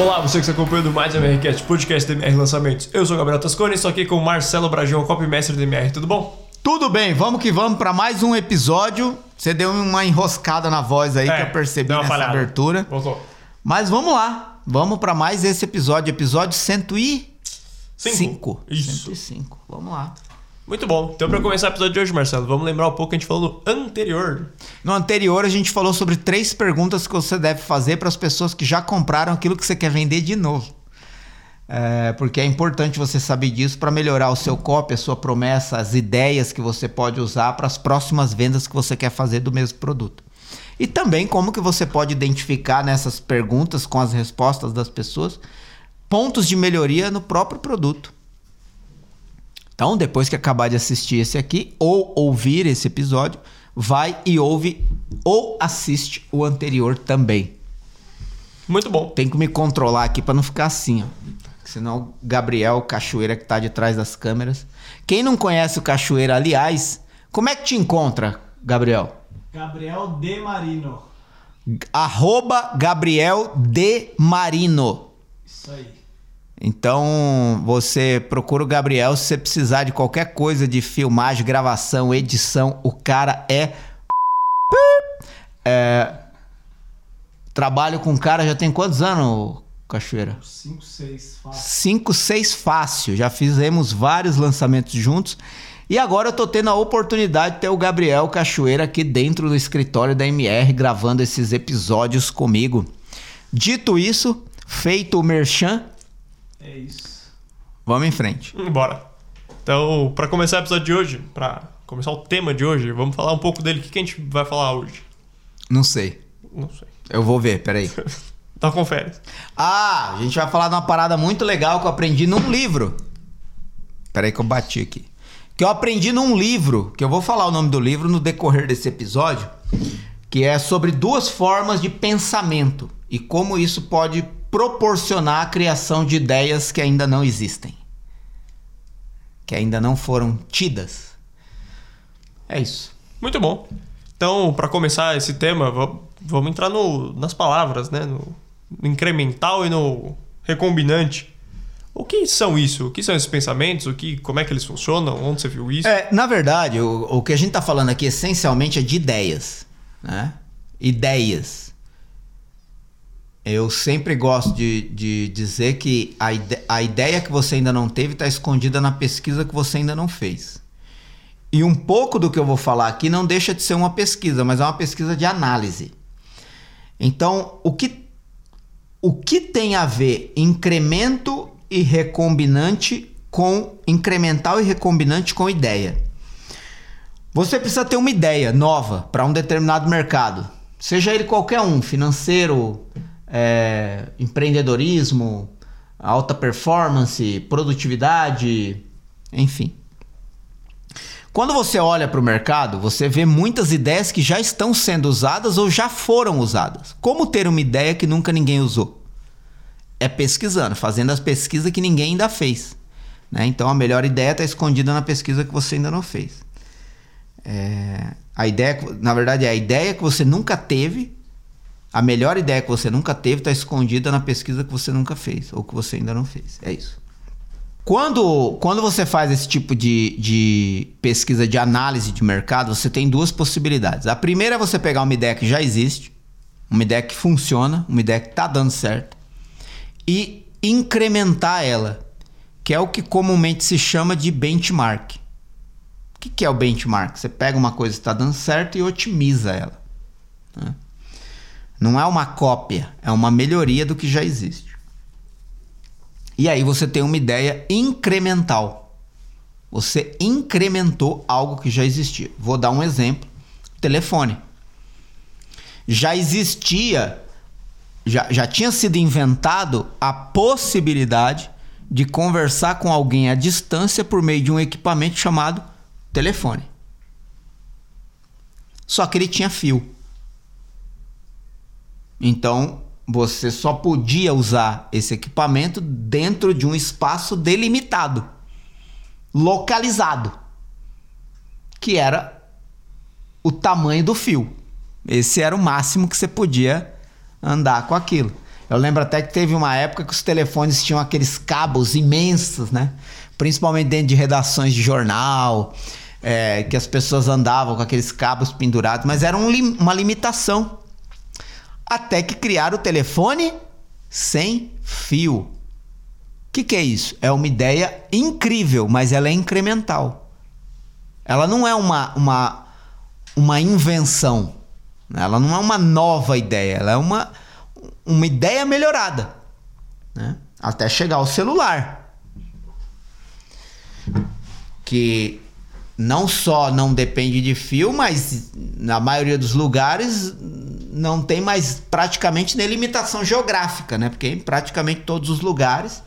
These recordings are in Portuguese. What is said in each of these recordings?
Olá, você que está acompanhando mais MRCast, podcast do MR Lançamentos. Eu sou o Gabriel Tascone, estou aqui com o Marcelo Brajão, copymestre do MR, tudo bom? Tudo bem, vamos que vamos para mais um episódio. Você deu uma enroscada na voz aí É, que eu percebi nessa falhada. abertura. Voltou. Mas vamos lá, vamos para mais esse episódio, episódio 105. Cinco. Isso. 105, vamos lá. Muito bom. Então, para começar o episódio de hoje, Marcelo, vamos lembrar um pouco que a gente falou no anterior. No anterior a gente falou sobre três perguntas que você deve fazer para as pessoas que já compraram aquilo que você quer vender de novo. É, porque é importante você saber disso para melhorar o seu copy, a sua promessa, as ideias que você pode usar para as próximas vendas que você quer fazer do mesmo produto. E também como que você pode identificar nessas perguntas com as respostas das pessoas pontos de melhoria no próprio produto. Então, depois que acabar de assistir esse aqui ou ouvir esse episódio, vai e ouve ou assiste o anterior também. Muito bom. Tem que me controlar aqui para não ficar assim, ó. Senão o Gabriel Cachoeira que tá de trás das câmeras. Quem não conhece o Cachoeira, aliás, como é que te encontra, Gabriel? Gabriel De Marino. Arroba Gabriel de Marino. Isso aí. Então, você procura o Gabriel se você precisar de qualquer coisa de filmagem, gravação, edição. O cara é. é... Trabalho com o cara já tem quantos anos, Cachoeira? 5, 6, fácil. 5, 6 fácil. Já fizemos vários lançamentos juntos. E agora eu tô tendo a oportunidade de ter o Gabriel Cachoeira aqui dentro do escritório da MR gravando esses episódios comigo. Dito isso, feito o merchan, É isso. vamos em frente. Bora. Então, para começar o episódio de hoje, para começar o tema de hoje, vamos falar um pouco dele. O que que a gente vai falar hoje? Não sei. Não sei. Eu vou ver, peraí. Então, confere. Ah, a gente vai falar de uma parada muito legal que eu aprendi num livro. Peraí que eu bati aqui. Que eu aprendi num livro, que eu vou falar o nome do livro no decorrer desse episódio, que é sobre duas formas de pensamento e como isso pode proporcionar a criação de ideias que ainda não existem. Que ainda não foram tidas. É isso. Muito bom. Então, para começar esse tema, va- vamos entrar no- nas palavras, né? No, no incremental e no recombinante. O que são isso? O que são esses pensamentos? O que, como é que eles funcionam? Onde você viu isso? É, na verdade, o, o que a gente tá falando aqui essencialmente é de ideias, né? Ideias. Eu sempre gosto de, de dizer que a, ide- a ideia que você ainda não teve está escondida na pesquisa que você ainda não fez. E um pouco do que eu vou falar aqui não deixa de ser uma pesquisa, mas é uma pesquisa de análise. Então, o que, o que tem a ver incremento e recombinante com incremental e recombinante com ideia? Você precisa ter uma ideia nova para um determinado mercado, seja ele qualquer um, financeiro, é, empreendedorismo, alta performance, produtividade, enfim. Quando você olha para o mercado, você vê muitas ideias que já estão sendo usadas ou já foram usadas. Como ter uma ideia que nunca ninguém usou? É pesquisando, fazendo as pesquisas que ninguém ainda fez. né? Então a melhor ideia está escondida na pesquisa que você ainda não fez. É, a ideia, na verdade, é a ideia que você nunca teve. A melhor ideia que você nunca teve está escondida na pesquisa que você nunca fez ou que você ainda não fez. É isso. Quando, quando você faz esse tipo de, de pesquisa de análise de mercado, você tem duas possibilidades. A primeira é você pegar uma ideia que já existe, uma ideia que funciona, uma ideia que está dando certo, e incrementar ela, que é o que comumente se chama de benchmark. O que, que é o benchmark? Você pega uma coisa que está dando certo e otimiza ela. né? Não é uma cópia, é uma melhoria do que já existe. E aí você tem uma ideia incremental. Você incrementou algo que já existia. Vou dar um exemplo: telefone. Já existia, já, já tinha sido inventado a possibilidade de conversar com alguém à distância por meio de um equipamento chamado telefone. Só que ele tinha fio. Então, você só podia usar esse equipamento dentro de um espaço delimitado, localizado, que era o tamanho do fio. Esse era o máximo que você podia andar com aquilo. Eu lembro até que teve uma época que os telefones tinham aqueles cabos imensos, né? Principalmente dentro de redações de jornal, é, que as pessoas andavam com aqueles cabos pendurados, mas era um uma limitação. Até que criaram o telefone sem fio. O que, que é isso? É uma ideia incrível, mas ela é incremental. Ela não é uma, uma, uma invenção. né? Ela não é uma nova ideia. Ela é uma, uma ideia melhorada. né? Até chegar ao celular. Que não só não depende de fio, mas na maioria dos lugares não tem mais praticamente nem limitação geográfica, né? Porque em praticamente todos os lugares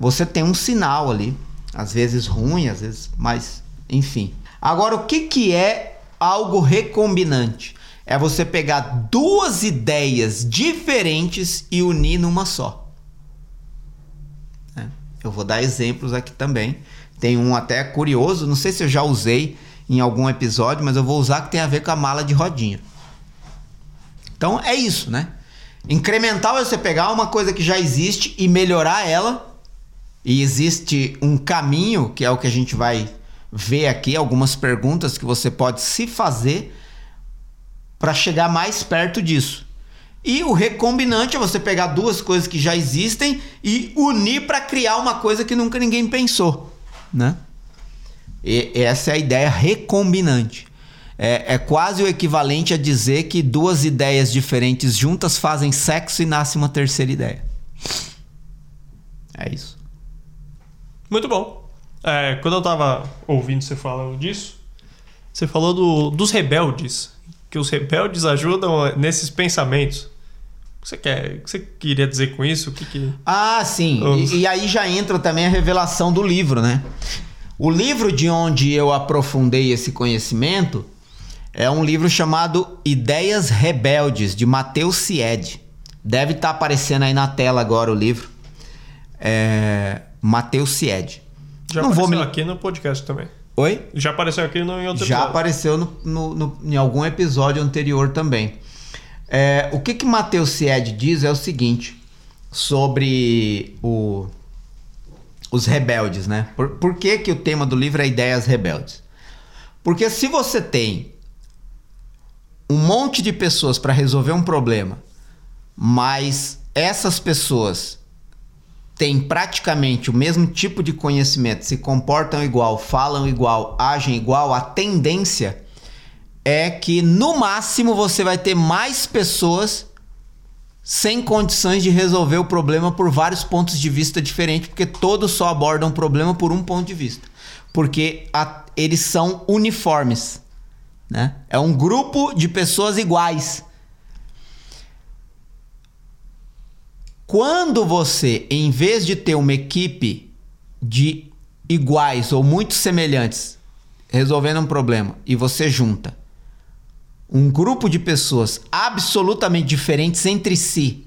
você tem um sinal ali, às vezes ruim, às vezes, mas enfim. Agora o que que é algo recombinante? É você pegar duas ideias diferentes e unir numa só. né? Eu vou dar exemplos aqui também. Tem um até curioso, não sei se eu já usei em algum episódio, mas eu vou usar que tem a ver com a mala de rodinha. Então é isso, né? Incremental é você pegar uma coisa que já existe e melhorar ela. E existe um caminho, que é o que a gente vai ver aqui, algumas perguntas que você pode se fazer para chegar mais perto disso. E o recombinante é você pegar duas coisas que já existem e unir para criar uma coisa que nunca ninguém pensou, né? E essa é a ideia recombinante. É, é quase o equivalente a dizer que duas ideias diferentes juntas fazem sexo e nasce uma terceira ideia. É isso. Muito bom. É, quando eu tava ouvindo você falando disso, você falou do- dos rebeldes. Que os rebeldes ajudam nesses pensamentos. O que você quer? O que você queria dizer com isso? O que que... Ah, sim. E, e aí já entra também a revelação do livro, né? O livro de onde eu aprofundei esse conhecimento é um livro chamado Ideias Rebeldes, de Mateus Sied. Deve estar aparecendo aí na tela agora o livro. É... Mateus Sied. Já Não vou apareceu me- aqui no podcast também. Oi? Já apareceu aqui no, em outro Já episódio. apareceu no, no- no- em algum episódio anterior também. É, o que que Mateus Sied diz é o seguinte sobre o- os rebeldes, né? Por, por que, que o tema do livro é ideias rebeldes? Porque se você tem um monte de pessoas para resolver um problema, mas essas pessoas têm praticamente o mesmo tipo de conhecimento, se comportam igual, falam igual, agem igual, a tendência é que no máximo você vai ter mais pessoas sem condições de resolver o problema por vários pontos de vista diferentes, porque todos só abordam o problema por um ponto de vista. Porque a- eles são uniformes. Né? É um grupo de pessoas iguais. Quando você, em vez de ter uma equipe de iguais ou muito semelhantes resolvendo um problema e você junta um grupo de pessoas absolutamente diferentes entre si,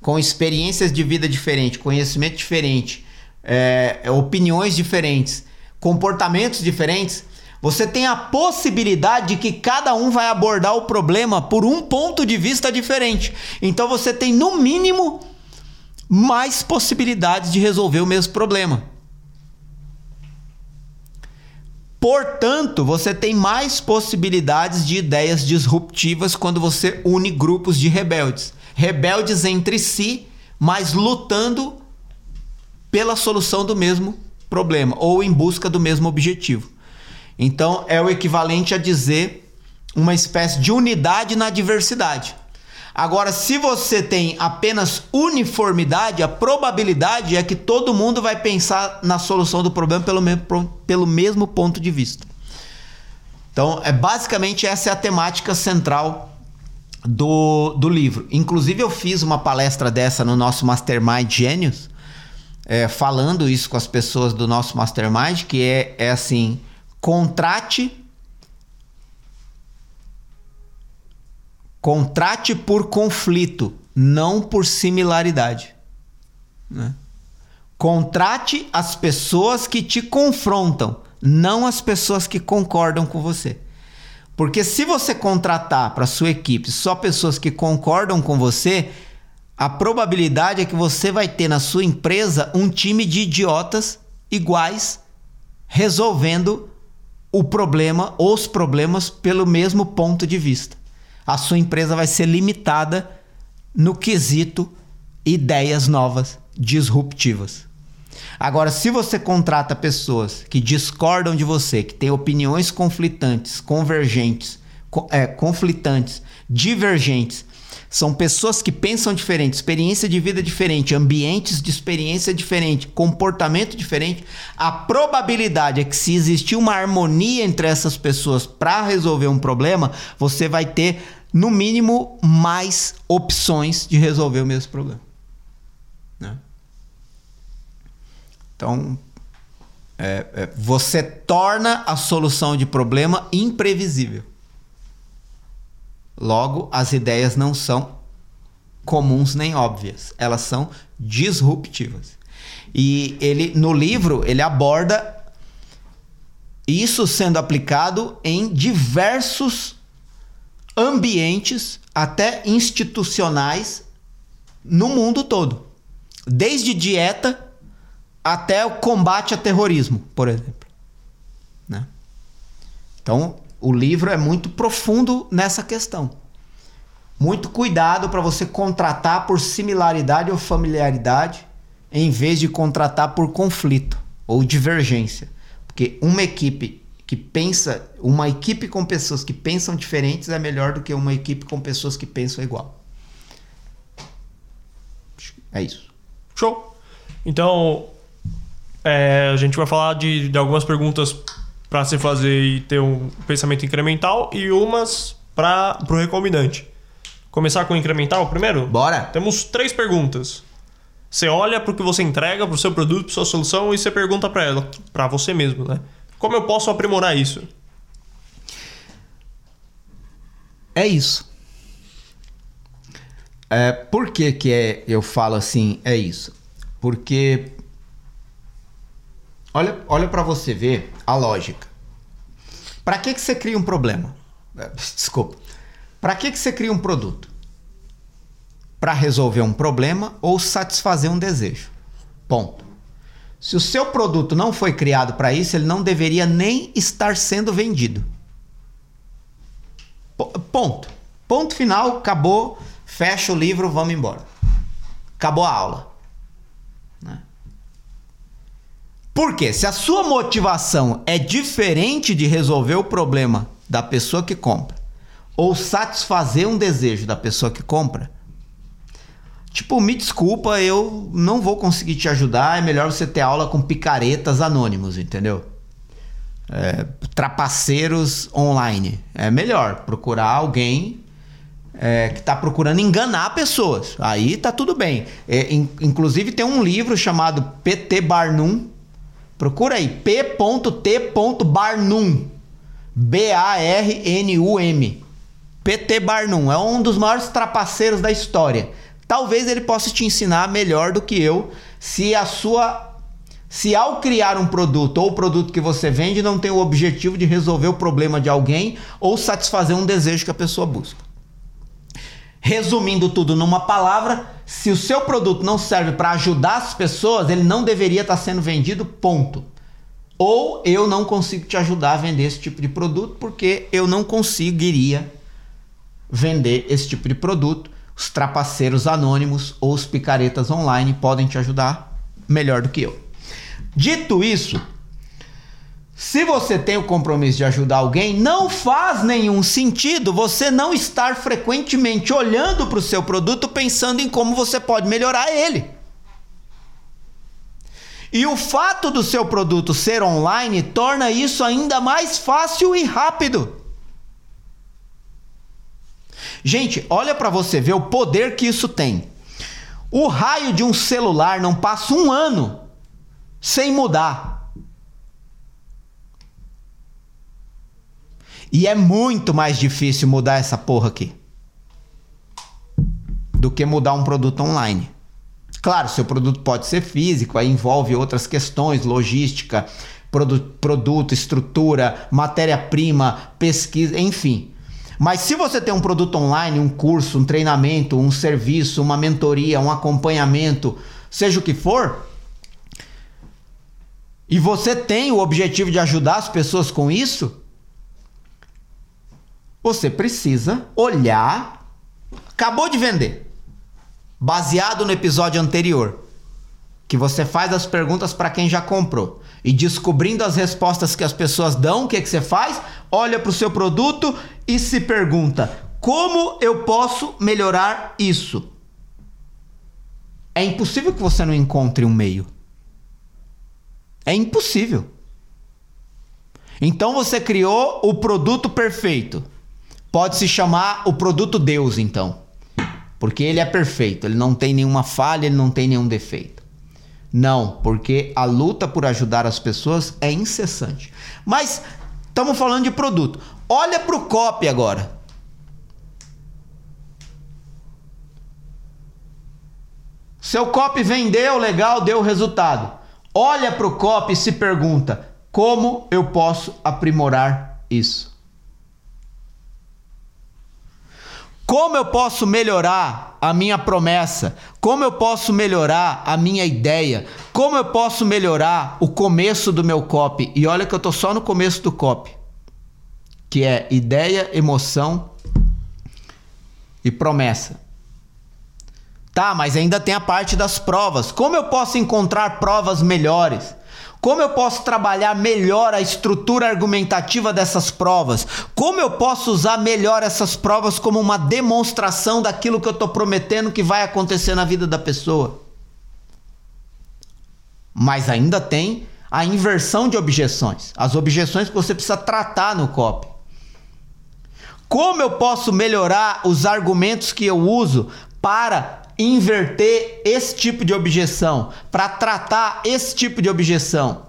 com experiências de vida diferentes, conhecimento diferente, é, opiniões diferentes, comportamentos diferentes, você tem a possibilidade de que cada um vai abordar o problema por um ponto de vista diferente. Então você tem, no mínimo, mais possibilidades de resolver o mesmo problema. Portanto, você tem mais possibilidades de ideias disruptivas quando você une grupos de rebeldes. Rebeldes entre si, mas lutando pela solução do mesmo problema ou em busca do mesmo objetivo. Então, é o equivalente a dizer uma espécie de unidade na diversidade. Agora, se você tem apenas uniformidade, a probabilidade é que todo mundo vai pensar na solução do problema pelo mesmo, pelo mesmo ponto de vista. Então, é basicamente essa é a temática central do, do livro. Inclusive, eu fiz uma palestra dessa no nosso Mastermind Gênios, é, falando isso com as pessoas do nosso Mastermind, que é, é assim: contrate Contrate por conflito, não por similaridade. Né? Contrate as pessoas que te confrontam, não as pessoas que concordam com você. Porque se você contratar para sua equipe só pessoas que concordam com você, a probabilidade é que você vai ter na sua empresa um time de idiotas iguais resolvendo o problema ou os problemas pelo mesmo ponto de vista. A sua empresa vai ser limitada no quesito ideias novas, disruptivas. Agora, se você contrata pessoas que discordam de você, que têm opiniões conflitantes, convergentes, co- é, conflitantes, divergentes, são pessoas que pensam diferente, experiência de vida diferente, ambientes de experiência diferente, comportamento diferente. A probabilidade é que se existir uma harmonia entre essas pessoas para resolver um problema, você vai ter no mínimo mais opções de resolver o mesmo problema. Né? Então, é, é, você torna a solução de problema imprevisível. Logo, as ideias não são comuns nem óbvias, elas são disruptivas. E ele no livro ele aborda isso sendo aplicado em diversos ambientes, até institucionais, no mundo todo. Desde dieta até o combate a terrorismo, por exemplo. Né? Então, o livro é muito profundo nessa questão. Muito cuidado para você contratar por similaridade ou familiaridade, em vez de contratar por conflito ou divergência. Porque uma equipe que pensa, uma equipe com pessoas que pensam diferentes é melhor do que uma equipe com pessoas que pensam igual. É isso. Show. Então, é, a gente vai falar de, de algumas perguntas para se fazer e ter um pensamento incremental e umas para o recombinante. Começar com o incremental primeiro? Bora? Temos três perguntas. Você olha para o que você entrega, para o seu produto, para sua solução e você pergunta para ela, para você mesmo, né? Como eu posso aprimorar isso? É isso. É, por que, que é, eu falo assim, é isso? Porque olha, olha para você ver a lógica. Para que, que você cria um problema? É, Desculpa. Para que, que você cria um produto? Para resolver um problema ou satisfazer um desejo. Ponto. Se o seu produto não foi criado para isso, ele não deveria nem estar sendo vendido. Po- Ponto. Ponto final, acabou. Fecha o livro, vamos embora. Acabou a aula. Né? Por quê? Se a sua motivação é diferente de resolver o problema da pessoa que compra ou satisfazer um desejo da pessoa que compra, tipo, me desculpa, eu não vou conseguir te ajudar. É melhor você ter aula com picaretas anônimos, entendeu? é, trapaceiros online. É melhor procurar alguém é, que está procurando enganar pessoas. Aí tá tudo bem. É, in- inclusive tem um livro chamado PT Barnum. Procura aí, p.t.barnum. B-A-R-N-U-M. PT Barnum é um dos maiores trapaceiros da história. Talvez ele possa te ensinar melhor do que eu se a sua se ao criar um produto ou o produto que você vende não tem o objetivo de resolver o problema de alguém ou satisfazer um desejo que a pessoa busca. Resumindo tudo numa palavra, se o seu produto não serve para ajudar as pessoas, ele não deveria estar sendo vendido, ponto. Ou eu não consigo te ajudar a vender esse tipo de produto porque eu não conseguiria vender esse tipo de produto. Os trapaceiros anônimos ou os picaretas online podem te ajudar melhor do que eu. Dito isso, se você tem o compromisso de ajudar alguém, não faz nenhum sentido você não estar frequentemente olhando para o seu produto pensando em como você pode melhorar ele. E o fato do seu produto ser online torna isso ainda mais fácil e rápido. Gente, olha para você ver o poder que isso tem. O raio de um celular não passa um ano sem mudar. E é muito mais difícil mudar essa porra aqui do que mudar um produto online. Claro, seu produto pode ser físico, aí envolve outras questões, logística, produ produto, estrutura, matéria-prima, pesquisa, enfim. Mas se você tem um produto online, um curso, um treinamento, um serviço, uma mentoria, um acompanhamento, seja o que for, e você tem o objetivo de ajudar as pessoas com isso, você precisa olhar. Acabou de vender. Baseado no episódio anterior, que você faz as perguntas para quem já comprou e descobrindo as respostas que as pessoas dão, o que, que você faz? Olha para o seu produto e se pergunta: como eu posso melhorar isso? É impossível que você não encontre um meio. É impossível. Então você criou o produto perfeito. Pode se chamar o produto Deus, então. Porque ele é perfeito, ele não tem nenhuma falha, ele não tem nenhum defeito. Não, porque a luta por ajudar as pessoas é incessante. Mas estamos falando de produto. Olha para o copy agora. Seu copy vendeu, legal, deu resultado. Olha para o copy e se pergunta: como eu posso aprimorar isso? Como eu posso melhorar a minha promessa? Como eu posso melhorar a minha ideia? Como eu posso melhorar o começo do meu copy? E olha que eu tô só no começo do copy, que é ideia, emoção e promessa. Tá, mas ainda tem a parte das provas. Como eu posso encontrar provas melhores? Como eu posso trabalhar melhor a estrutura argumentativa dessas provas? Como eu posso usar melhor essas provas como uma demonstração daquilo que eu estou prometendo que vai acontecer na vida da pessoa? Mas ainda tem a inversão de objeções, as objeções que você precisa tratar no copy. Como eu posso melhorar os argumentos que eu uso para inverter esse tipo de objeção, para tratar esse tipo de objeção.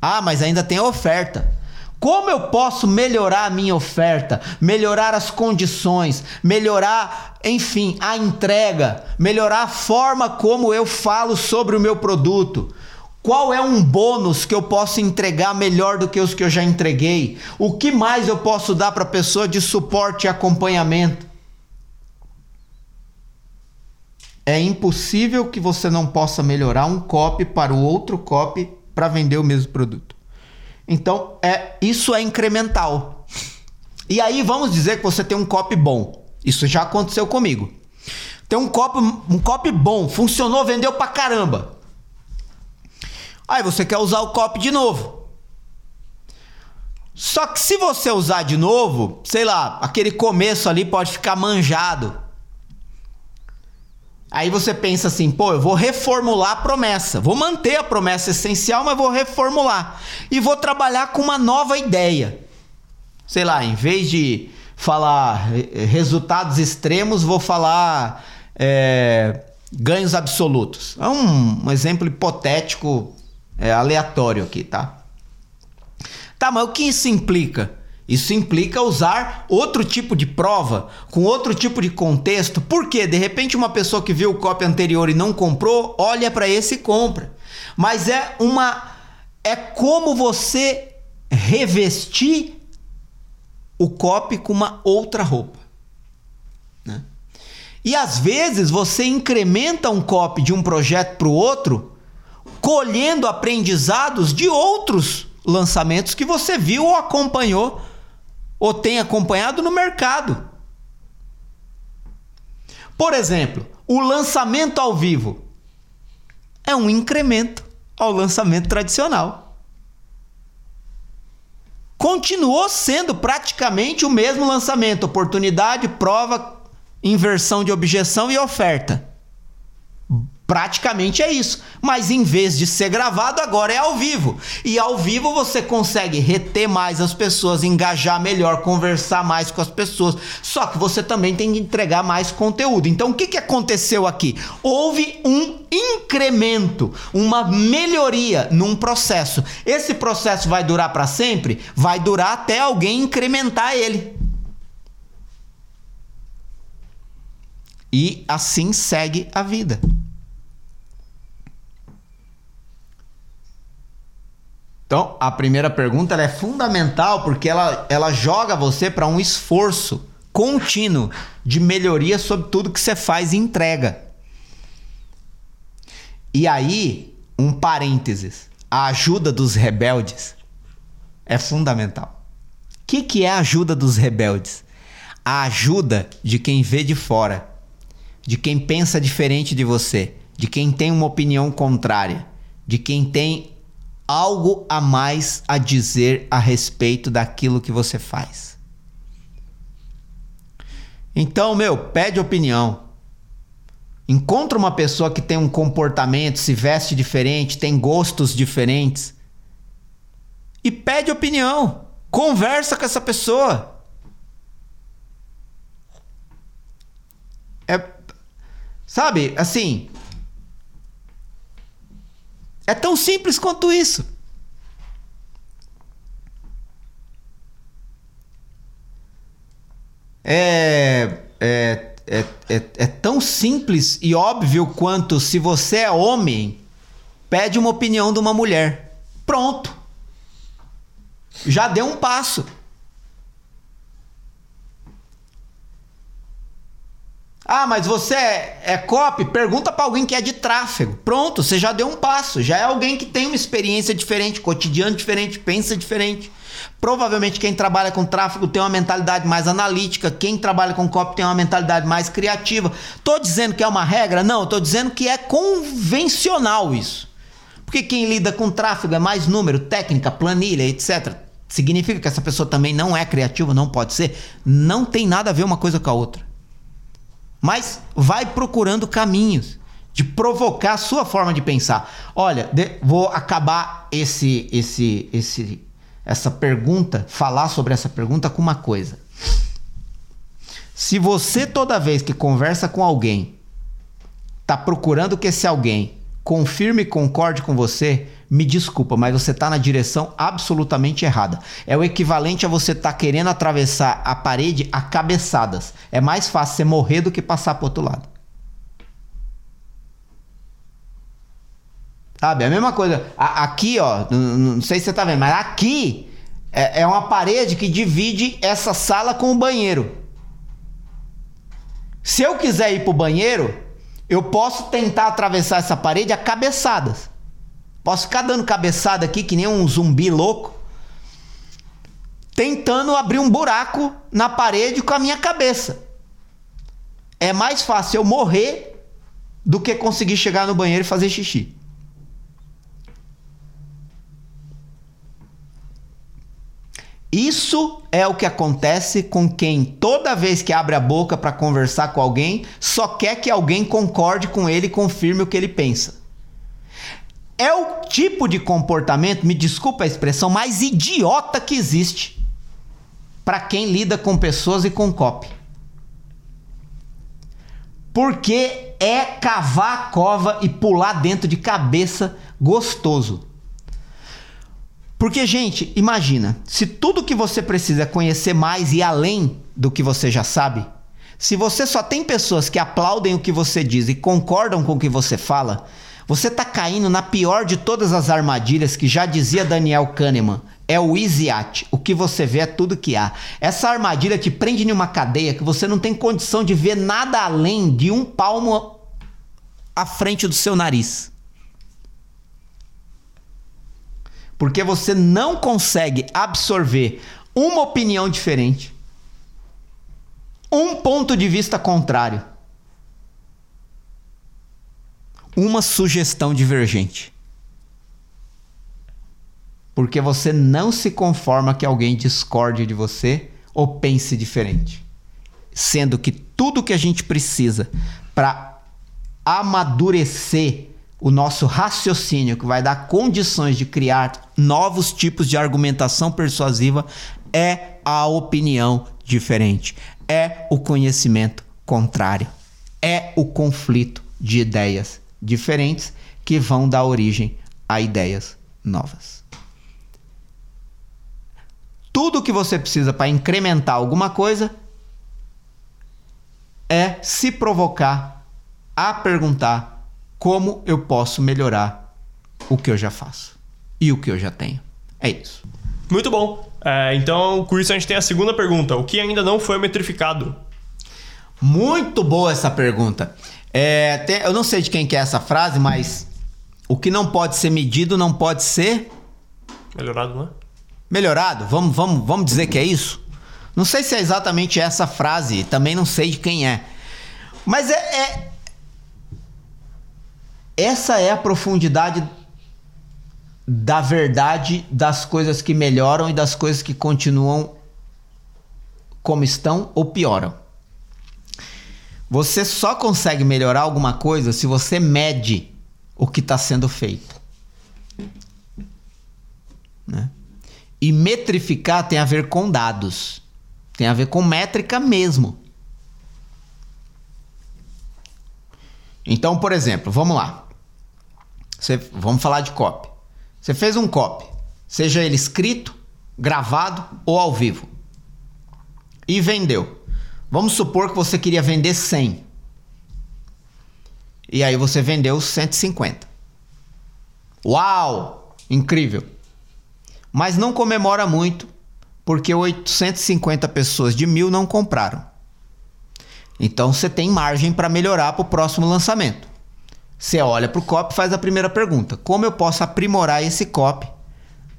Ah, mas ainda tem a oferta. Como eu posso melhorar a minha oferta, melhorar as condições, melhorar, enfim, a entrega, melhorar a forma como eu falo sobre o meu produto? Qual é um bônus que eu posso entregar melhor do que os que eu já entreguei? O que mais eu posso dar para a pessoa de suporte e acompanhamento? É impossível que você não possa melhorar um copy para o outro copy para vender o mesmo produto. Então, é isso é incremental. E aí vamos dizer que você tem um copy bom. Isso já aconteceu comigo. Tem um copy, um copy bom, funcionou, vendeu pra caramba. Aí você quer usar o copy de novo. Só que se você usar de novo, sei lá, aquele começo ali pode ficar manjado. Aí você pensa assim, pô, eu vou reformular a promessa. Vou manter a promessa essencial, mas vou reformular. E vou trabalhar com uma nova ideia. Sei lá, em vez de falar resultados extremos, vou falar é, ganhos absolutos. É um, um exemplo hipotético, é, aleatório aqui, tá? Tá, mas o que isso implica? Isso implica usar outro tipo de prova, com outro tipo de contexto. Porque de repente uma pessoa que viu o copy anterior e não comprou, olha para esse e compra. Mas é uma é como você revestir o copy com uma outra roupa. Né? E às vezes você incrementa um copy de um projeto para o outro, colhendo aprendizados de outros lançamentos que você viu ou acompanhou ou tem acompanhado no mercado. Por exemplo, o lançamento ao vivo é um incremento ao lançamento tradicional. Continuou sendo praticamente o mesmo lançamento: oportunidade, prova, inversão de objeção e oferta. Praticamente é isso. Mas em vez de ser gravado, agora é ao vivo. E ao vivo você consegue reter mais as pessoas, engajar melhor, conversar mais com as pessoas. Só que você também tem que entregar mais conteúdo. Então o que, que aconteceu aqui? Houve um incremento, uma melhoria num processo. Esse processo vai durar para sempre? Vai durar até alguém incrementar ele. E assim segue a vida. Então, a primeira pergunta é fundamental porque ela, ela joga você para um esforço contínuo de melhoria sobre tudo que você faz e entrega. E aí, um parênteses: a ajuda dos rebeldes é fundamental. O que, que é a ajuda dos rebeldes? A ajuda de quem vê de fora, de quem pensa diferente de você, de quem tem uma opinião contrária, de quem tem algo a mais a dizer a respeito daquilo que você faz. Então, meu, pede opinião. Encontra uma pessoa que tem um comportamento, se veste diferente, tem gostos diferentes. E pede opinião. Conversa com essa pessoa. É. Sabe, assim. É tão simples quanto isso. É, é, é, é, é tão simples e óbvio quanto se você é homem, pede uma opinião de uma mulher. Pronto. Já deu um passo. Ah, mas você é, é copy? Pergunta para alguém que é de tráfego. Pronto, você já deu um passo. Já é alguém que tem uma experiência diferente, cotidiano diferente, pensa diferente. Provavelmente quem trabalha com tráfego tem uma mentalidade mais analítica, quem trabalha com copy tem uma mentalidade mais criativa. Tô dizendo que é uma regra? Não, tô dizendo que é convencional isso. Porque quem lida com tráfego é mais número, técnica, planilha, etc. Significa que essa pessoa também não é criativa, não pode ser. Não tem nada a ver uma coisa com a outra. Mas vai procurando caminhos de provocar a sua forma de pensar. Olha, de, vou acabar esse, esse, esse, essa pergunta, falar sobre essa pergunta com uma coisa. Se você toda vez que conversa com alguém está procurando que esse alguém confirme e concorde com você, me desculpa, mas você está na direção absolutamente errada. É o equivalente a você estar tá querendo atravessar a parede a cabeçadas. É mais fácil você morrer do que passar para outro lado. Sabe, é a mesma coisa. A, aqui, ó, não, sei se você tá vendo, mas aqui é, é uma parede que divide essa sala com o banheiro. Se eu quiser ir pro banheiro, eu posso tentar atravessar essa parede a cabeçadas. Posso ficar dando cabeçada aqui que nem um zumbi louco, tentando abrir um buraco na parede com a minha cabeça. É mais fácil eu morrer do que conseguir chegar no banheiro e fazer xixi. Isso é o que acontece com quem toda vez que abre a boca para conversar com alguém, só quer que alguém concorde com ele e confirme o que ele pensa. É o tipo de comportamento, me desculpa a expressão, mais idiota que existe para quem lida com pessoas e com copy. Porque é cavar a cova e pular dentro de cabeça gostoso. Porque, gente, imagina, se tudo que você precisa é conhecer mais e além do que você já sabe, se você só tem pessoas que aplaudem o que você diz e concordam com o que você fala, você está caindo na pior de todas as armadilhas que já dizia Daniel Kahneman. É o Easy O que você vê é tudo que há. Essa armadilha te prende em uma cadeia que você não tem condição de ver nada além de um palmo à frente do seu nariz. Porque você não consegue absorver uma opinião diferente, um ponto de vista contrário uma sugestão divergente. Porque você não se conforma que alguém discorde de você ou pense diferente. Sendo que tudo que a gente precisa para amadurecer o nosso raciocínio, que vai dar condições de criar novos tipos de argumentação persuasiva, é a opinião diferente, é o conhecimento contrário, é o conflito de ideias diferentes que vão dar origem a ideias novas. Tudo que você precisa para incrementar alguma coisa é se provocar a perguntar como eu posso melhorar o que eu já faço e o que eu já tenho. É isso. Muito bom. É, então, com isso a gente tem a segunda pergunta. O que ainda não foi metrificado? Muito boa essa pergunta. É, tem- eu não sei de quem que é essa frase, mas o que não pode ser medido não pode ser Melhorado, né? melhorado. Vamos, vamos, vamos dizer que é isso? Não sei se é exatamente essa frase, também não sei de quem é. Mas é, é- essa é a profundidade da verdade das coisas que melhoram e das coisas que continuam como estão ou pioram. Você só consegue melhorar alguma coisa se você mede o que está sendo feito. Né? E metrificar tem a ver com dados. Tem a ver com métrica mesmo. Então, por exemplo, vamos lá. Você- vamos falar de copy. Você fez um copy, seja ele escrito, gravado ou ao vivo. E vendeu. Vamos supor que você queria vender 100. E aí você vendeu 150. Uau! Incrível. Mas não comemora muito, porque 850 pessoas de mil não compraram. Então você tem margem para melhorar para o próximo lançamento. Você olha para o copy e faz a primeira pergunta: como eu posso aprimorar esse copy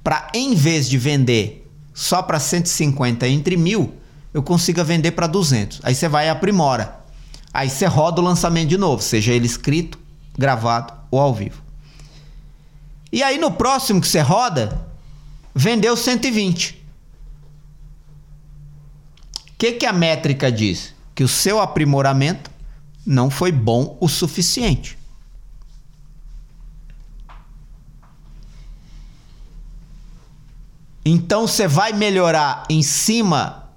para, em vez de vender só para 150 entre mil, eu consiga vender para 200? Aí você vai e aprimora. Aí você roda o lançamento de novo, seja ele escrito, gravado ou ao vivo. E aí no próximo que você roda, vendeu 120. O que, que a métrica diz? Que o seu aprimoramento não foi bom o suficiente. Então você vai melhorar em cima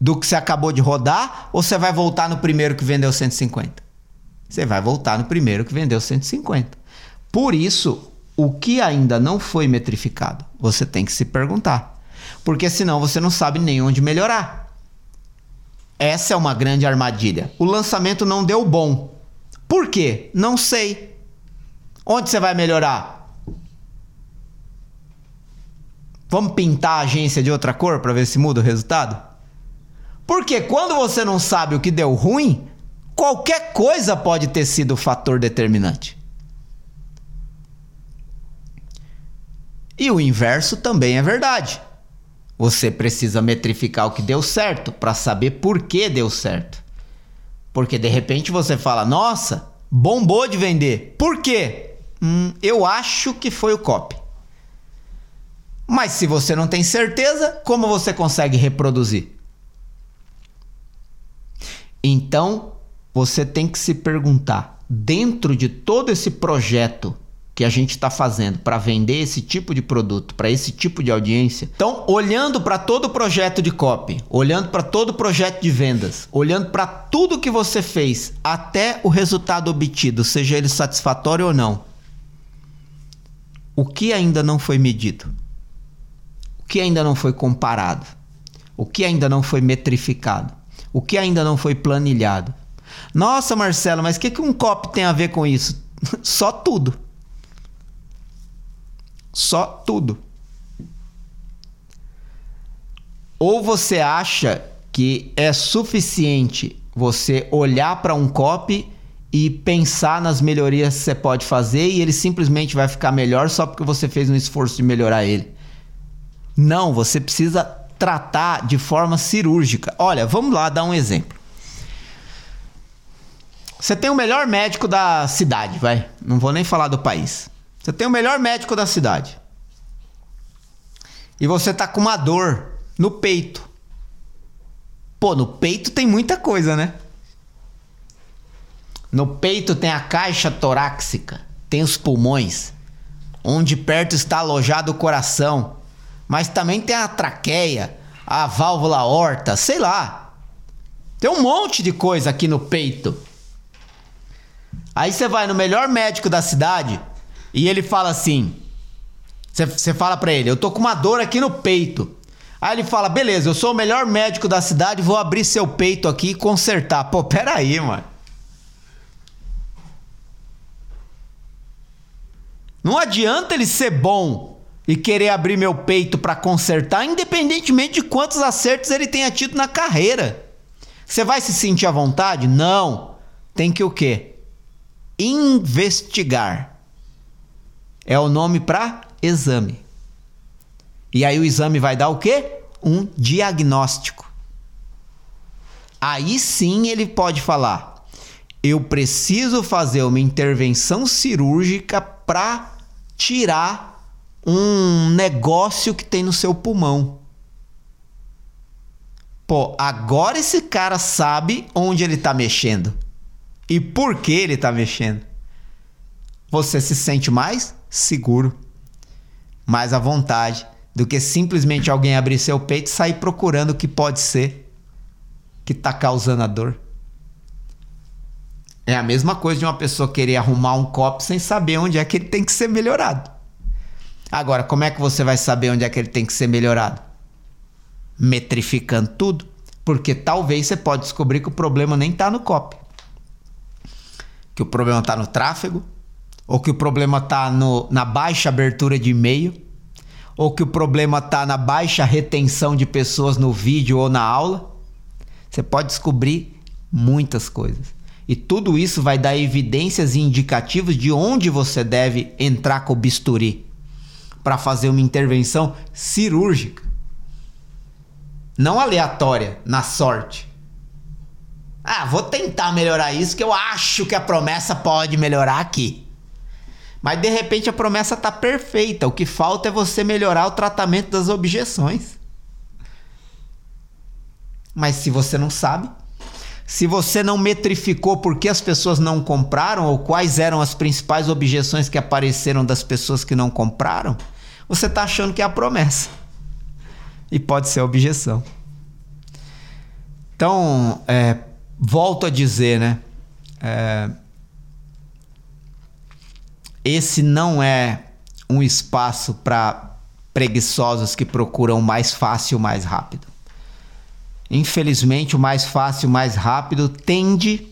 do que você acabou de rodar ou você vai voltar no primeiro que vendeu 150? Você vai voltar no primeiro que vendeu 150. Por isso, o que ainda não foi metrificado, você tem que se perguntar. Porque senão você não sabe nem onde melhorar. Essa é uma grande armadilha. O lançamento não deu bom. Por quê? Não sei. Onde você vai melhorar? Vamos pintar a agência de outra cor para ver se muda o resultado? Porque quando você não sabe o que deu ruim, qualquer coisa pode ter sido o fator determinante. E o inverso também é verdade. Você precisa metrificar o que deu certo para saber por que deu certo. Porque de repente você fala: "Nossa, bombou de vender". Por quê? Hum, eu acho que foi o copy. Mas se você não tem certeza, como você consegue reproduzir? Então, você tem que se perguntar, dentro de todo esse projeto que a gente está fazendo para vender esse tipo de produto para esse tipo de audiência. Então, olhando para todo o projeto de copy, olhando para todo o projeto de vendas, olhando para tudo que você fez até o resultado obtido, seja ele satisfatório ou não, o que ainda não foi medido? Que ainda não foi comparado? O que ainda não foi metrificado? O que ainda não foi planilhado? Nossa, Marcelo, mas o que, que um copy tem a ver com isso? Só tudo. Só tudo. Ou você acha que é suficiente você olhar para um copy e pensar nas melhorias que você pode fazer e ele simplesmente vai ficar melhor só porque você fez um esforço de melhorar ele. Não, você precisa tratar de forma cirúrgica. Olha, vamos lá dar um exemplo. Você tem o melhor médico da cidade, vai. Não vou nem falar do país. Você tem o melhor médico da cidade. E você tá com uma dor no peito. Pô, no peito tem muita coisa, né? No peito tem a caixa torácica, tem os pulmões, onde perto está alojado o coração, mas também tem a traqueia, a válvula aorta, sei lá. Tem um monte de coisa aqui no peito. Aí você vai no melhor médico da cidade e ele fala assim: você fala pra ele, eu tô com uma dor aqui no peito. Aí ele fala: beleza, eu sou o melhor médico da cidade, vou abrir seu peito aqui e consertar. Pô, peraí, mano. Não adianta ele ser bom e querer abrir meu peito para consertar, independentemente de quantos acertos ele tenha tido na carreira. Você vai se sentir à vontade? Não. Tem que o quê? Investigar. É o nome para exame. E aí o exame vai dar o quê? Um diagnóstico. Aí sim ele pode falar: eu preciso fazer uma intervenção cirúrgica para tirar um negócio que tem no seu pulmão. Pô, agora esse cara sabe onde ele tá mexendo e por que ele tá mexendo. Você se sente mais seguro, mais à vontade do que simplesmente alguém abrir seu peito e sair procurando o que pode ser que tá causando a dor. É a mesma coisa de uma pessoa querer arrumar um copo sem saber onde é que ele tem que ser melhorado. Agora, como é que você vai saber onde é que ele tem que ser melhorado? Metrificando tudo, porque talvez você pode descobrir que o problema nem está no copy. Que o problema está no tráfego, ou que o problema está na baixa abertura de e-mail, ou que o problema está na baixa retenção de pessoas no vídeo ou na aula. Você pode descobrir muitas coisas. E tudo isso vai dar evidências e indicativos de onde você deve entrar com o bisturi para fazer uma intervenção cirúrgica. Não aleatória, na sorte. Ah, vou tentar melhorar isso que eu acho que a promessa pode melhorar aqui. Mas de repente a promessa está perfeita. O que falta é você melhorar o tratamento das objeções. Mas se você não sabe, se você não metrificou por que as pessoas não compraram ou quais eram as principais objeções que apareceram das pessoas que não compraram, você está achando que é a promessa. E pode ser a objeção. Então, é, volto a dizer, né? É, esse não é um espaço para preguiçosos que procuram mais fácil, mais rápido. Infelizmente, o mais fácil, mais rápido tende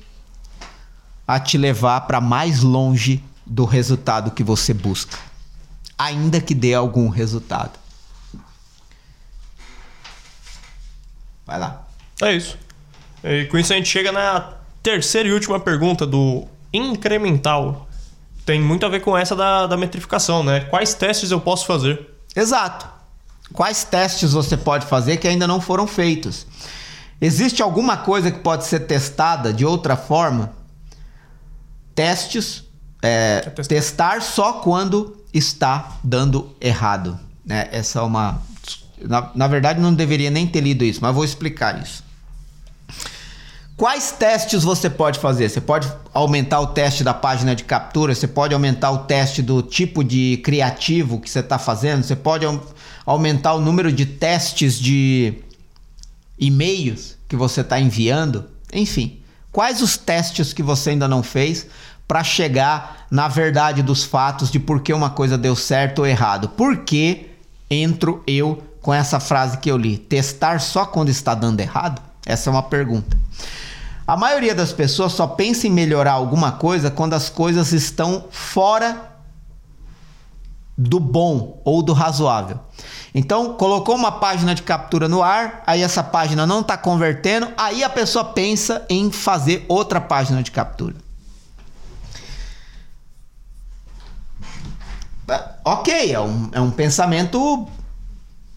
a te levar para mais longe do resultado que você busca, ainda que dê algum resultado. Vai lá. É isso. E com isso a gente chega na terceira e última pergunta do incremental. Tem muito a ver com essa da, da metrificação, né? Quais testes eu posso fazer? Exato. Quais testes você pode fazer que ainda não foram feitos? Existe alguma coisa que pode ser testada de outra forma? Testes. É, testar. testar só quando está dando errado. Né? Essa é uma. Na, na verdade, não deveria nem ter lido isso, mas vou explicar isso. Quais testes você pode fazer? Você pode aumentar o teste da página de captura, você pode aumentar o teste do tipo de criativo que você está fazendo, você pode aumentar o número de testes de e-mails que você está enviando. Enfim, quais os testes que você ainda não fez para chegar na verdade dos fatos de por que uma coisa deu certo ou errado? Por que entro eu com essa frase que eu li? Testar só quando está dando errado? Essa é uma pergunta. A maioria das pessoas só pensa em melhorar alguma coisa quando as coisas estão fora do bom ou do razoável. Então, colocou uma página de captura no ar, aí essa página não está convertendo, aí a pessoa pensa em fazer outra página de captura. Ok, é um, é um pensamento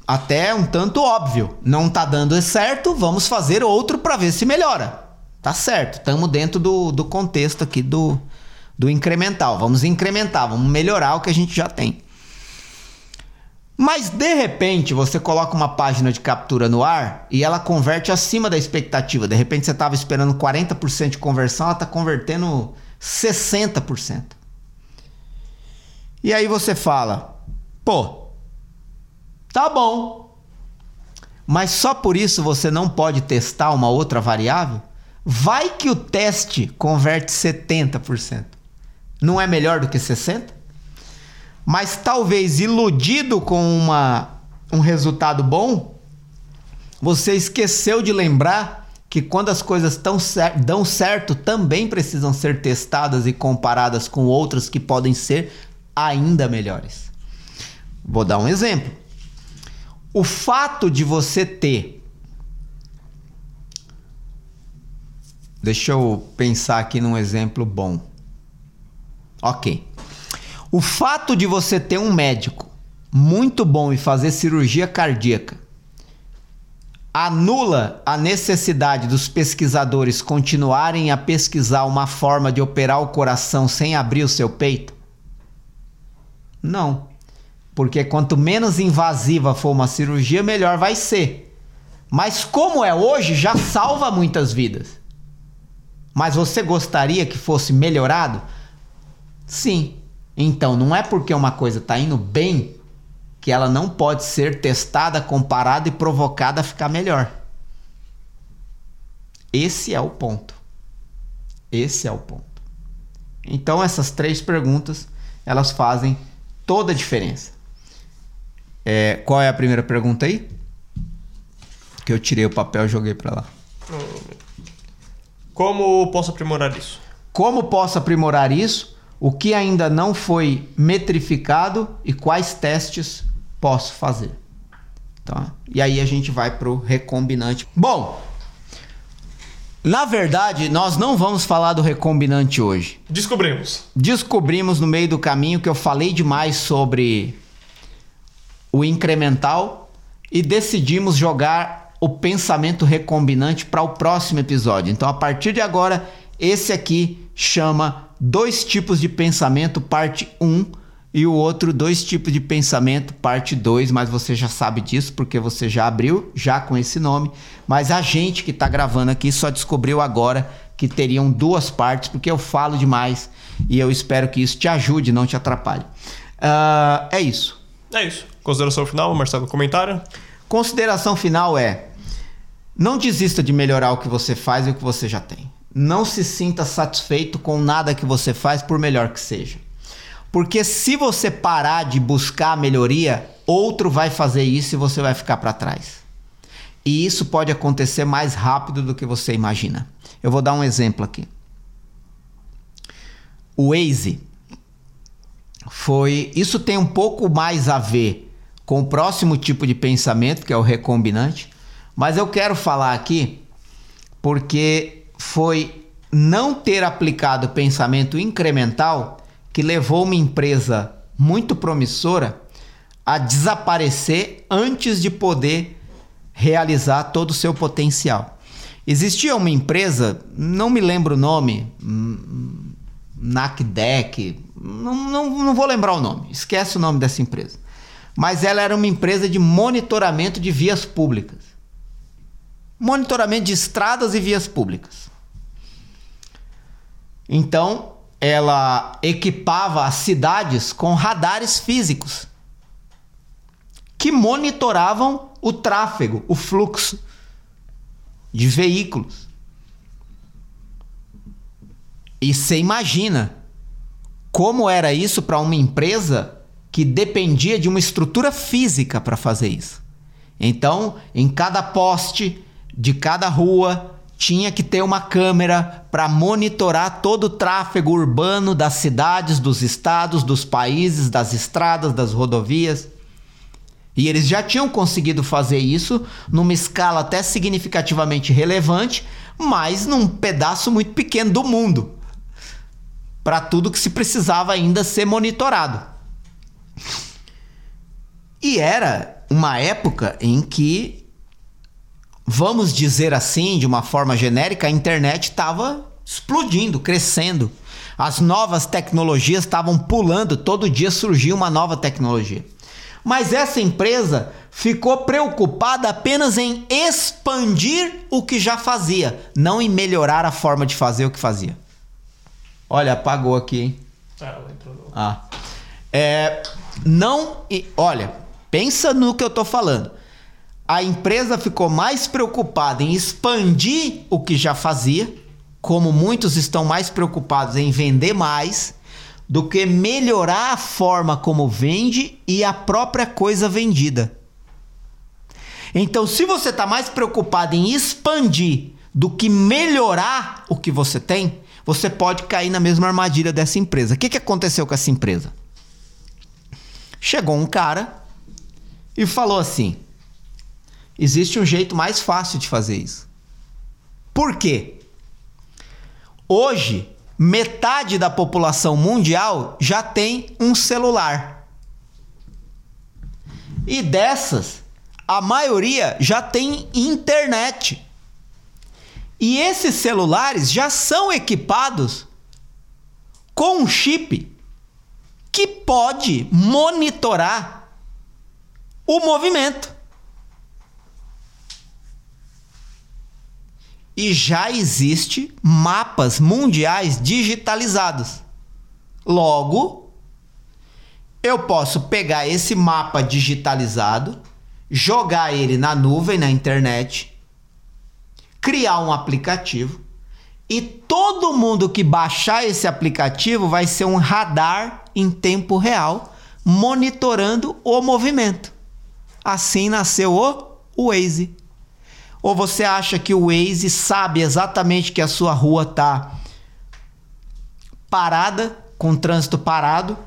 até um tanto óbvio. Não está dando certo, vamos fazer outro para ver se melhora. Tá certo, estamos dentro do, do contexto aqui do, do incremental. Vamos incrementar, vamos melhorar o que a gente já tem. Mas de repente você coloca uma página de captura no ar e ela converte acima da expectativa. De repente você estava esperando 40% de conversão, ela está convertendo 60%. E aí você fala: pô, tá bom. Mas só por isso você não pode testar uma outra variável? Vai que o teste converte 70%. Não é melhor do que 60%? Mas talvez iludido com uma, um resultado bom, você esqueceu de lembrar que quando as coisas tão cer dão certo, também precisam ser testadas e comparadas com outras que podem ser ainda melhores. Vou dar um exemplo. O fato de você ter. Deixa eu pensar aqui num exemplo bom. Ok. O fato de você ter um médico muito bom e fazer cirurgia cardíaca anula a necessidade dos pesquisadores continuarem a pesquisar uma forma de operar o coração sem abrir o seu peito? Não. Porque quanto menos invasiva for uma cirurgia, melhor vai ser. Mas como é hoje, já salva muitas vidas. Mas você gostaria que fosse melhorado? Sim. Então, não é porque uma coisa está indo bem que ela não pode ser testada, comparada e provocada a ficar melhor. Esse é o ponto. Esse é o ponto. Então essas três perguntas elas fazem toda a diferença. É, qual é a primeira pergunta aí? Que eu tirei o papel e joguei para lá. Como posso aprimorar isso? Como posso aprimorar isso? O que ainda não foi metrificado e quais testes posso fazer. Tá? E aí a gente vai pro recombinante. Bom, na verdade, nós não vamos falar do recombinante hoje. Descobrimos. Descobrimos no meio do caminho que eu falei demais sobre o incremental e decidimos jogar o pensamento recombinante para o próximo episódio. Então, a partir de agora, esse aqui chama Dois tipos de pensamento, parte 1 e o outro dois tipos de pensamento, parte 2, mas você já sabe disso porque você já abriu já com esse nome, mas a gente que está gravando aqui só descobriu agora que teriam duas partes porque eu falo demais e eu espero que isso te ajude, não te atrapalhe. Uh, é isso. É isso. Consideração final, Marcelo, comentário? Consideração final é: não desista de melhorar o que você faz e o que você já tem. Não se sinta satisfeito com nada que você faz, por melhor que seja. Porque se você parar de buscar a melhoria, outro vai fazer isso e você vai ficar para trás. E isso pode acontecer mais rápido do que você imagina. Eu vou dar um exemplo aqui. O Waze foi. Isso tem um pouco mais a ver com o próximo tipo de pensamento, que é o recombinante, mas eu quero falar aqui porque foi não ter aplicado pensamento incremental que levou uma empresa muito promissora a desaparecer antes de poder realizar todo o seu potencial. Existia uma empresa, não me lembro o nome, NACDEC, não, não, não vou lembrar o nome, esquece o nome dessa empresa. Mas ela era uma empresa de monitoramento de vias públicas. Monitoramento de estradas e vias públicas. Então, ela equipava as cidades com radares físicos que monitoravam o tráfego, o fluxo de veículos. E você imagina como era isso para uma empresa que dependia de uma estrutura física para fazer isso. Então, em cada poste de cada rua, tinha que ter uma câmera para monitorar todo o tráfego urbano das cidades, dos estados, dos países, das estradas, das rodovias. E eles já tinham conseguido fazer isso numa escala até significativamente relevante, mas num pedaço muito pequeno do mundo. Para tudo que se precisava ainda ser monitorado. E era uma época em que vamos dizer assim, de uma forma genérica, a internet estava explodindo, crescendo. As novas tecnologias estavam pulando, todo dia surgia uma nova tecnologia. Mas essa empresa ficou preocupada apenas em expandir o que já fazia, não em melhorar a forma de fazer o que fazia. Olha, apagou aqui, hein? Ah, entrou. Ah. É, não. Olha, pensa no que eu tô falando a empresa ficou mais preocupada em expandir o que já fazia, como muitos estão mais preocupados em vender mais, do que melhorar a forma como vende e a própria coisa vendida. Então, se você está mais preocupado em expandir do que melhorar o que você tem, você pode cair na mesma armadilha dessa empresa. O que, que aconteceu com essa empresa? Chegou um cara e falou assim: existe um jeito mais fácil de fazer isso. Por quê? Hoje, metade da população mundial já tem um celular. E dessas, a maioria já tem internet. E esses celulares já são equipados com um chip que pode monitorar o movimento. E já existe mapas mundiais digitalizados. Logo, eu posso pegar esse mapa digitalizado, jogar ele na nuvem, na internet, criar um aplicativo e todo mundo que baixar esse aplicativo vai ser um radar em tempo real monitorando o movimento. Assim nasceu o Waze. Ou você acha que o Waze sabe exatamente que a sua rua tá parada, com trânsito parado,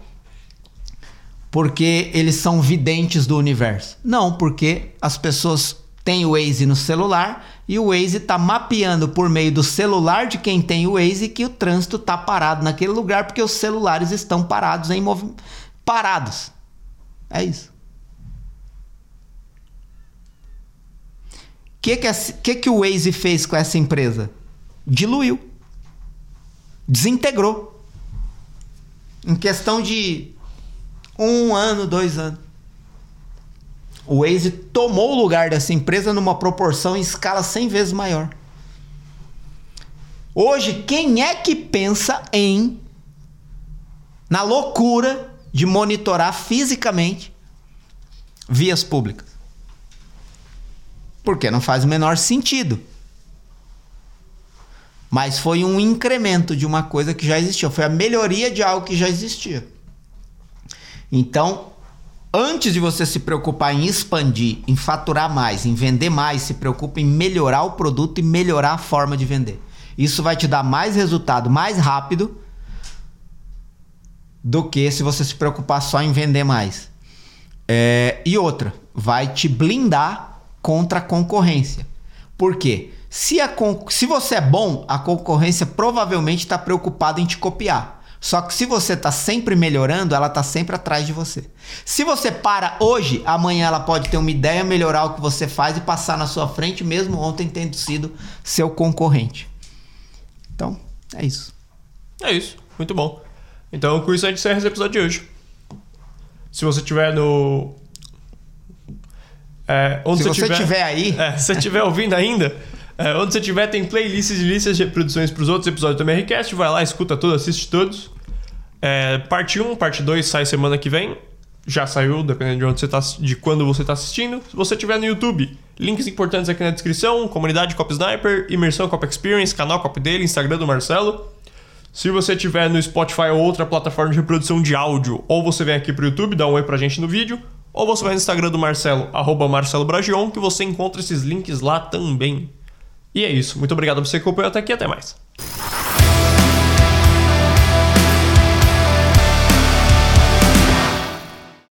porque eles são videntes do universo? Não, porque as pessoas têm o Waze no celular e o Waze está mapeando por meio do celular de quem tem o Waze que o trânsito está parado naquele lugar porque os celulares estão parados em movimento. Parados. É isso. Que que, que, que o Waze fez com essa empresa? Diluiu. Desintegrou. Em questão de um ano, dois anos. O Waze tomou o lugar dessa empresa numa proporção em escala 100 vezes maior. Hoje, quem é que pensa em na loucura de monitorar fisicamente vias públicas? Porque não faz o menor sentido. Mas foi um incremento de uma coisa que já existia, foi a melhoria de algo que já existia. Então, antes de você se preocupar em expandir, em faturar mais, em vender mais, se preocupe em melhorar o produto e melhorar a forma de vender. Isso vai te dar mais resultado mais rápido do que se você se preocupar só em vender mais. É, e outra, vai te blindar contra a concorrência. Por quê? Se, a, se você é bom, a concorrência provavelmente está preocupada em te copiar. Só que se você está sempre melhorando, ela está sempre atrás de você. Se você para hoje, amanhã ela pode ter uma ideia, melhorar o que você faz e passar na sua frente, mesmo ontem tendo sido seu concorrente. Então, é isso. É isso. Muito bom. Então, com isso a gente encerra esse episódio de hoje. Se você tiver no. É, onde se você tiver, estiver aí. É, se você estiver ouvindo ainda, é, onde você tiver, tem playlists e listas de reproduções para os outros episódios do MRCast. Vai lá, escuta tudo, assiste todos. É, parte 1, parte 2 sai semana que vem. Já saiu, dependendo de onde você tá, de quando você está assistindo. Se você estiver no YouTube, links importantes aqui na descrição: comunidade Cop Sniper, imersão Cop Experience, canal Cop dele, Instagram do Marcelo. Se você estiver no Spotify ou outra plataforma de reprodução de áudio, ou você vem aqui pro YouTube, dá um oi pra gente no vídeo, ou você vai no Instagram do Marcelo, arroba Marcelo Bragion, que você encontra esses links lá também. E é isso. Muito obrigado por você que acompanhou até aqui. Até mais.